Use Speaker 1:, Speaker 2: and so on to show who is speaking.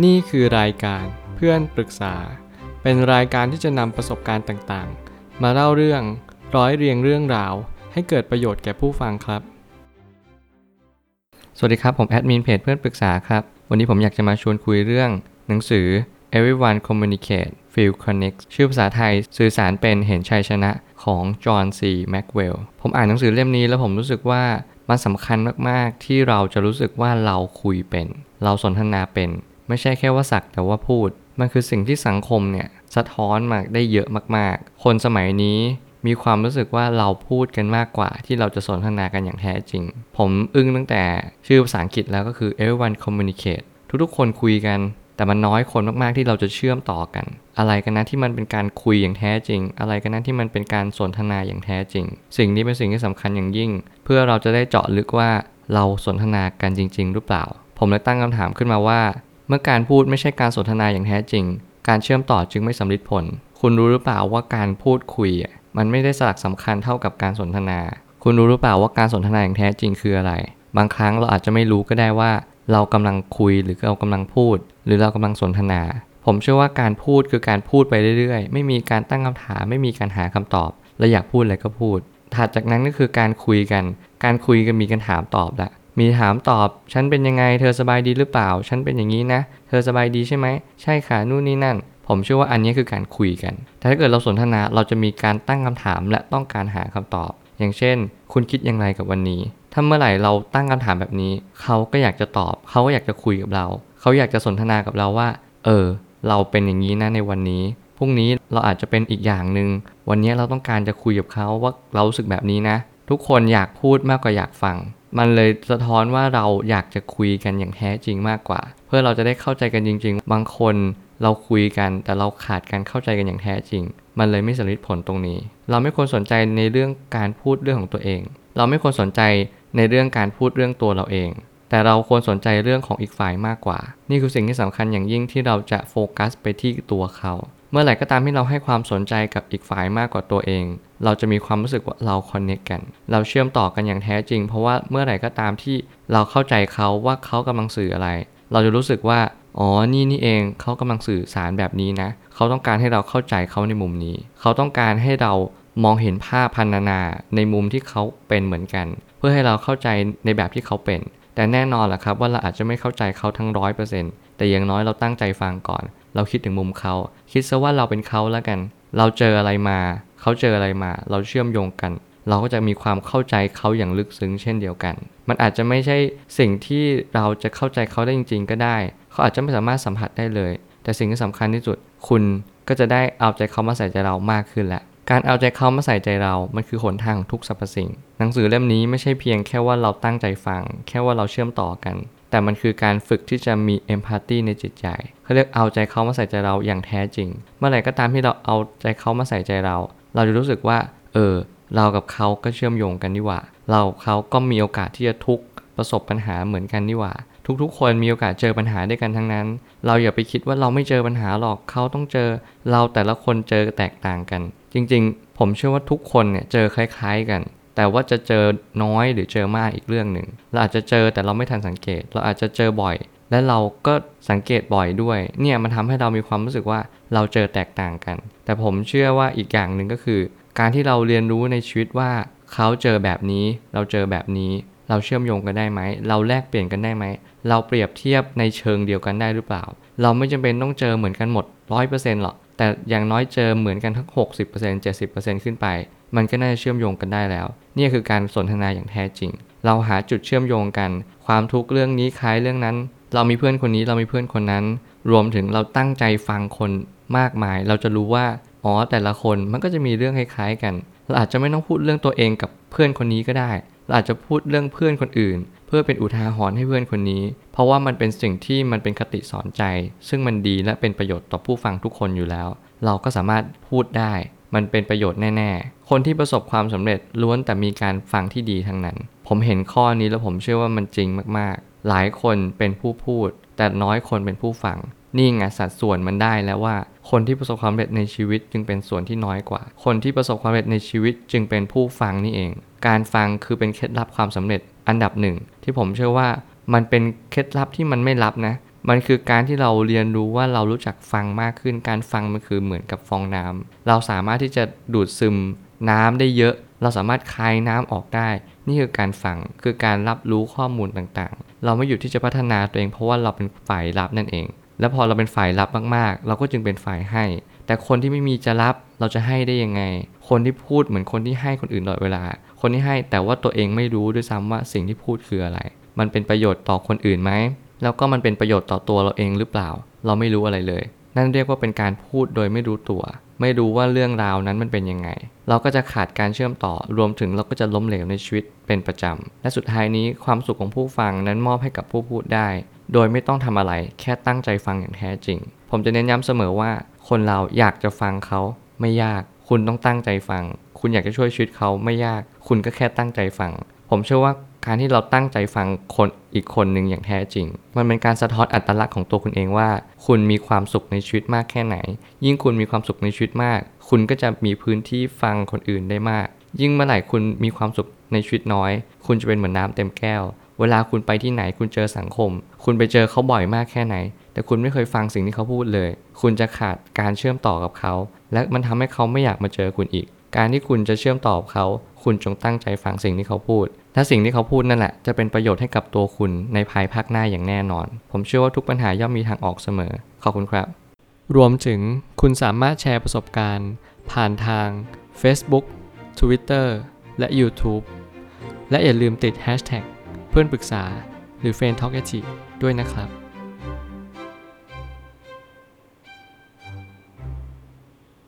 Speaker 1: นี่คือรายการเพื่อนปรึกษา เป็นรายการที่จะนำประสบการณ์ต่างๆ มาเล่าเรื่องร้อยเรียงเรื่องราว ให้เกิดประโยชน์แก่ผู้ฟังครับ สวัสดีครับ ผมแอดมินเพจเพื่อนปรึกษาครับ วันนี้ผมอยากจะมาชวนคุยเรื่อง หนังสือ Everyone Communicate Feel Connect ชื่อภาษาไทยสื่อสารเป็นเห็นชัยชนะของจอห์นซีแม็กเวลผมอ่านหนังสือเล่มนี้แล้วผมรู้สึกว่ามันสำคัญมากๆ ที่เราจะรู้สึกว่าเราคุยเป็น เราสนทนาเป็น ไม่ใช่แค่ว่าสักแต่ว่าพูด มันคือสิ่งที่สังคมเนี่ยสะท้อนมาได้เยอะมากๆ คนสมัยนี้มีความรู้สึกว่าเราพูดกันมากกว่า ที่เราจะสนทนากันอย่างแท้จริง ผมอึ้งตั้งแต่ชื่อภาษาอังกฤษแล้วก็คือ everyone communicate ทุกๆ คนคุยกัน แต่มันน้อยคนมากๆที่เราจะเชื่อมต่อกัน อะไรกันนะที่มันเป็นการคุยอย่างแท้จริง อะไรกันนะที่มันเป็นการสนทนาอย่างแท้จริง สิ่งนี้เป็นสิ่งที่สำคัญอย่างยิ่ง เพื่อเราจะได้เจาะลึกว่าเราสนทนากันจริง ๆ หรือเปล่า ผมเลยตั้งคำถามขึ้นมาว่า มื่อการพูดไม่ใช่การสนทนาอย่างแท้จริง การเชื่อมต่อจึงไม่สำลิดผล คุณรู้หรือเปล่าว่าการพูดคุย มันไม่ได้สลักสำคัญเท่ากับการสนทนา คุณรู้หรือเปล่าว่าการสนทนาอย่างแท้จริงคืออะไร บางครั้งเราอาจจะไม่รู้ก็ได้ว่า เรากำลังคุยหรือเรากำลังพูด หรือเรากำลังสนทนา ผมเชื่อว่าการพูดคือการพูดไปเรื่อยๆ ไม่มีการตั้งคำถามไม่มีการหาคำตอบเราอยากพูดอะไรก็พูดถัดจากนั้นก็คือการคุยกัน การคุยกันมีการถามตอบละ มีถามตอบ ฉันเป็นยังไง เธอสบายดีหรือเปล่า ฉันเป็นอย่างนี้นะ เธอสบายดีใช่ไหม ใช่ค่ะ นู่นนี่นั่น ผมเชื่อว่าอันนี้คือการคุยกัน แต่ถ้าเกิดเราสนทนา เราจะมีการตั้งคำถามและต้องการหาคำตอบ อย่างเช่น คุณคิดอย่างไรกับวันนี้ ถ้าเมื่อไหร่เราตั้งคำถามแบบนี้ เขาก็อยากจะตอบ เขาก็อยากจะคุยกับเรา เขาอยากจะสนทนากับเราว่า เออ เราเป็นอย่างนี้นะในวันนี้ พรุ่งนี้เราอาจจะเป็นอีกอย่างหนึ่ง วันนี้เราต้องการจะคุยกับเขาว่าเรารู้สึกแบบนี้นะ ทุกคนอยากพูดมากกว่าอยากฟัง มันเลยสะท้อนว่าเราอยากจะคุยกันอย่างแท้จริงมากกว่า เพื่อเราจะได้เข้าใจกันจริง ๆ บางคนเราคุยกันแต่เราขาดการเข้าใจกันอย่างแท้จริง มันเลยไม่สำเร็จผลตรงนี้ เราไม่ควรสนใจในเรื่องการพูดเรื่องของตัวเอง เราไม่ควรสนใจในเรื่องการพูดเรื่องตัวเราเอง แต่เราควรสนใจเรื่องของอีกฝ่ายมากกว่า นี่คือสิ่งที่สำคัญอย่างยิ่งที่เราจะโฟกัสไปที่ตัวเขา เมื่อไหร่ก็ตามที่เราให้ความสนใจกับอีกฝ่ายมากกว่าตัวเอง เราจะมีความรู้สึกว่าเราคอนเนคกัน เราเชื่อมต่อกันอย่างแท้จริง เพราะว่าเมื่อไหร่ก็ตามที่เราเข้าใจเขาว่าเขากำลังสื่ออะไร เราจะรู้สึกว่า อ๋อ นี่นี่เอง เขากำลังสื่อสารแบบนี้นะ เขาต้องการให้เราเข้าใจเขาในมุมนี้ เขาต้องการให้เรามองเห็นภาพพันนานาในมุมที่เขาเป็นเหมือนกัน เพื่อให้เราเข้าใจในแบบที่เขาเป็น แต่แน่นอนแหละครับว่าเราอาจจะไม่เข้าใจเขาทั้งร้อยเปอร์เซ็นต์แต่อย่างน้อยเราตั้งใจฟังก่อน เราคิดถึงมุมเขา คิดซะว่าเราเป็นเขาแล้วกัน เราเจออะไรมา เขาเจออะไรมา เราเชื่อมโยงกัน เราก็จะมีความเข้าใจเขาอย่างลึกซึ้งเช่นเดียวกัน มันอาจจะไม่ใช่สิ่งที่เราจะเข้าใจเขาได้จริง ๆ ก็ได้ เขาอาจจะไม่สามารถสัมผัสได้เลย แต่สิ่งที่สำคัญที่สุด คุณก็จะได้เอาใจเขามาใส่ใจเรามากขึ้นแหละการเอาใจเขามาใส่ใจเรา มันคือหนทางของทุกสรรพสิ่ง หนังสือเล่มนี้ไม่ใช่เพียงแค่ว่าเราตั้งใจฟัง แค่ว่าเราเชื่อมต่อกัน แต่มันคือการฝึกที่จะมีเอมพัตตีในจิตใจเขาเรียกเอาใจเขามาใส่ใจเราอย่างแท้จริง เมื่อไหร่ก็ตามที่เราเอาใจเขามาใส่ใจเรา เราจะรู้สึกว่า เออ เรากับเขาก็เชื่อมโยงกันนี่หว่า เราเขาก็มีโอกาสที่จะทุกข์ประสบปัญหาเหมือนกันนี่หว่า ทุกๆ คนมีโอกาสเจอปัญหาด้วยกันทั้งนั้น เราอย่าไปคิดว่าเราไม่เจอปัญหาหรอกเขาต้องเจอ เราแต่ละคนเจอแตกต่างกัน จริงๆ ผมเชื่อว่าทุกคนเนี่ยเจอคล้าย ๆ กัน แต่ว่าจะเจอน้อยหรือเจอมากอีกเรื่องหนึ่งเราอาจจะเจอแต่เราไม่ทันสังเกต เราอาจจะเจอบ่อย และเราก็สังเกตบ่อยด้วย เนี่ยมันทำให้เรามีความรู้สึกว่าเราเจอแตกต่างกัน แต่ผมเชื่อว่าอีกอย่างหนึ่งก็คือ การที่เราเรียนรู้ในชีวิตว่าเขาเจอแบบนี้ เราเจอแบบนี้ เราเชื่อมโยงกันได้ไหม เราแลกเปลี่ยนกันได้ไหม เราเปรียบเทียบในเชิงเดียวกันได้หรือเปล่า เราไม่จำเป็นต้องเจอเหมือนกันหมด 100%หรอกแต่อย่างน้อยเจอเหมือนกันทั้ง 60% 70%ขึ้นไป มันก็น่าจะเชื่อมโยงกันได้แล้ว นี่คือการสนทนาอย่างแท้จริง เราหาจุดเชื่อมโยงกัน ความทุกข์เรื่องนี้คล้ายเรื่องนั้น เรามีเพื่อนคนนี้เรามีเพื่อนคนนั้น รวมถึงเราตั้งใจฟังคนมากมาย เราจะรู้ว่าอ๋อแต่ละคนมันก็จะมีเรื่องคล้ายๆกัน เราอาจจะไม่ต้องพูดเรื่องตัวเองกับเพื่อนคนนี้ก็ได้ เราอาจจะพูดเรื่องเพื่อนคนอื่น เพื่อเป็นอุทาหรณ์ให้เพื่อนคนนี้ เพราะว่ามันเป็นสิ่งที่มันเป็นคติสอนใจ ซึ่งมันดีและเป็นประโยชน์ต่อผู้ฟังทุกคนอยู่แล้ว เราก็สามารถพูดได้ มันเป็นประโยชน์แน่ ๆ คนที่ประสบความสำเร็จล้วนแต่มีการฟังที่ดีทั้งนั้น ผมเห็นข้อนี้แล้วผมเชื่อว่ามันจริงมากๆ หลายคนเป็นผู้พูด แต่น้อยคนเป็นผู้ฟังนี่ไงสัดส่วนมันได้แล้วว่า คนที่ประสบความสำเร็จในชีวิตจึงเป็นส่วนที่น้อยกว่า คนที่ประสบความสำเร็จในชีวิตจึงเป็นผู้ฟังนี่เอง การฟังคือเป็นเคล็ดลับความสำเร็จอันดับหนึ่งที่ผมเชื่อว่ามันเป็นเคล็ดลับที่มันไม่ลับนะ มันคือการที่เราเรียนรู้ว่าเรารู้จักฟังมากขึ้น การฟังมันคือเหมือนกับฟองน้ำเราสามารถที่จะดูดซึมน้ำได้เยอะ เราสามารถคายน้ำออกได้ นี่คือการฟัง คือการรับรู้ข้อมูลต่างๆ เราไม่หยุดที่จะพัฒนาตัวเอง เพราะว่าเราเป็นฝ่ายรับนั่นเอง และพอเราเป็นฝ่ายรับมากๆ เราก็จึงเป็นฝ่ายให้ แต่คนที่ไม่มีจะรับเราจะให้ได้ยังไง คนที่พูดเหมือนคนที่ให้คนอื่นตลอดเวลา คนที่ให้แต่ว่าตัวเองไม่รู้ด้วยซ้ำว่าสิ่งที่พูดคืออะไร มันเป็นประโยชน์ต่อคนอื่นไหม แล้วก็มันเป็นประโยชน์ต่อตัวเราเองหรือเปล่า เราไม่รู้อะไรเลย นั่นเรียกว่าเป็นการพูดโดยไม่รู้ตัว ไม่รู้ว่าเรื่องราวนั้นมันเป็นยังไง เราก็จะขาดการเชื่อมต่อ รวมถึงเราก็จะล้มเหลวในชีวิตเป็นประจำ และสุดท้ายนี้ความสุขของผู้ฟังนั้นมอบให้กับผู้พูดได้ โดยไม่ต้องทำอะไร แค่ตั้งใจฟังอย่างแท้จริง ผมจะเน้นย้ำเสมอว่า คนเราอยากจะฟังเขาไม่ยาก คุณต้องตั้งใจฟัง คุณอยากจะช่วยชีวิตเขาไม่ยาก คุณก็แค่ตั้งใจฟัง ผมเชื่อว่าการที่เราตั้งใจฟังคนอีกคนหนึ่งอย่างแท้จริง มันเป็นการสะท้อนอัตลักษณ์ของตัวคุณเองว่า คุณมีความสุขในชีวิตมากแค่ไหน ยิ่งคุณมีความสุขในชีวิตมาก คุณก็จะมีพื้นที่ฟังคนอื่นได้มาก ยิ่งเมื่อไหร่คุณมีความสุขในชีวิตน้อย คุณจะเป็นเหมือนน้ำเต็มแก้ว เวลาคุณไปที่ไหนคุณเจอสังคม คุณไปเจอเขาบ่อยมากแค่ไหน แต่คุณไม่เคยฟังสิ่งที่เขาพูดเลย คุณจะขาดการเชื่อมต่อกับเขา และมันทำให้เขาไม่อยากมาเจอคุณอีก การที่คุณจะเชื่อมต่อเขา คุณจงตั้งใจฟังสิ่งที่เขาพูด และสิ่งที่เขาพูดนั่นแหละจะเป็นประโยชน์ให้กับตัวคุณในภายภาคหน้าอย่างแน่นอน ผมเชื่อว่าทุกปัญหาย่อมมีทางออกเสมอ ขอบคุณครับ รวมถึงคุณสามารถแชร์ประสบการณ์ ผ่านทาง Facebook Twitter และ YouTube และอย่าลืมติด Hashtag เพื่อนปรึกษาหรือ f r ร e n d Talk ด้วยนะครับ